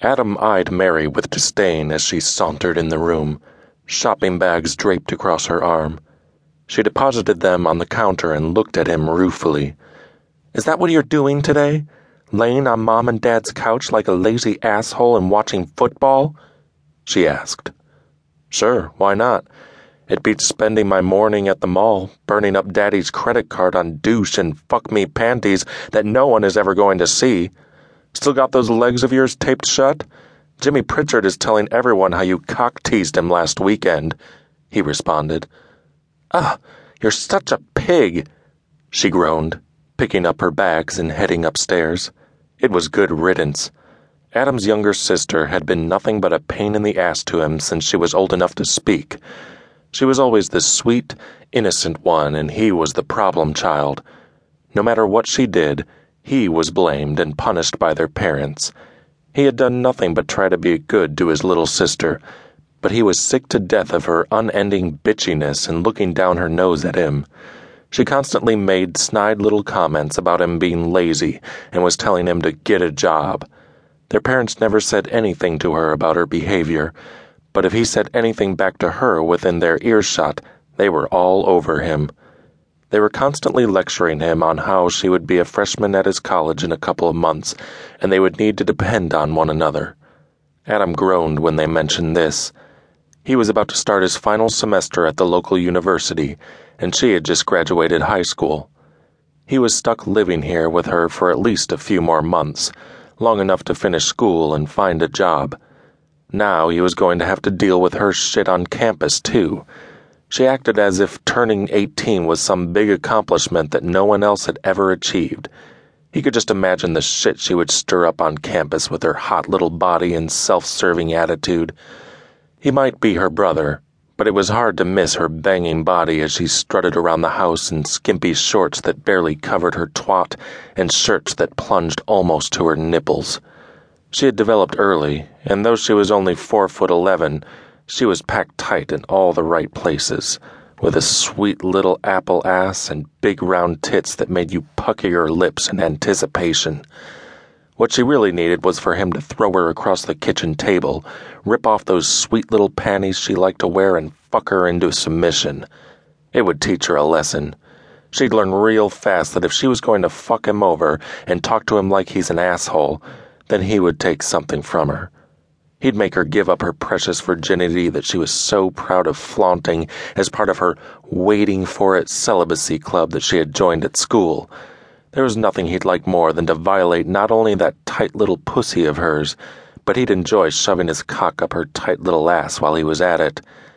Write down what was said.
Adam eyed Mary with disdain as she sauntered in the room, shopping bags draped across her arm. She deposited them on the counter and looked at him ruefully. Is that what you're doing today? Laying on mom and dad's couch like a lazy asshole and watching football? She asked. Sure, why not? It beats spending my morning at the mall, burning up daddy's credit card on douche and fuck me panties that no one is ever going to see. Still got those legs of yours taped shut? Jimmy Pritchard is telling everyone how you cock teased him last weekend, he responded. Ah, you're such a pig, she groaned, picking up her bags and heading upstairs. It was good riddance. Adam's younger sister had been nothing but a pain in the ass to him since she was old enough to speak. She was always the sweet, innocent one, and he was the problem child. No matter what she did, he was blamed and punished by their parents. He had done nothing but try to be good to his little sister, but he was sick to death of her unending bitchiness and looking down her nose at him. She constantly made snide little comments about him being lazy and was telling him to get a job. Their parents never said anything to her about her behavior, but if he said anything back to her within their earshot, they were all over him. They were constantly lecturing him on how she would be a freshman at his college in a couple of months, and they would need to depend on one another. Adam groaned when they mentioned this. He was about to start his final semester at the local university, and she had just graduated high school. He was stuck living here with her for at least a few more months, long enough to finish school and find a job. Now he was going to have to deal with her shit on campus, too she acted as if turning 18 was some big accomplishment that no one else had ever achieved. He could just imagine the shit she would stir up on campus with her hot little body and self serving attitude. He might be her brother, but it was hard to miss her banging body as she strutted around the house in skimpy shorts that barely covered her twat and shirts that plunged almost to her nipples. She had developed early, and though she was only four foot eleven, she was packed tight in all the right places, with a sweet little apple ass and big round tits that made you pucker your lips in anticipation. What she really needed was for him to throw her across the kitchen table, rip off those sweet little panties she liked to wear, and fuck her into submission. It would teach her a lesson. She'd learn real fast that if she was going to fuck him over and talk to him like he's an asshole, then he would take something from her. He'd make her give up her precious virginity that she was so proud of flaunting as part of her waiting for it celibacy club that she had joined at school. There was nothing he'd like more than to violate not only that tight little pussy of hers, but he'd enjoy shoving his cock up her tight little ass while he was at it.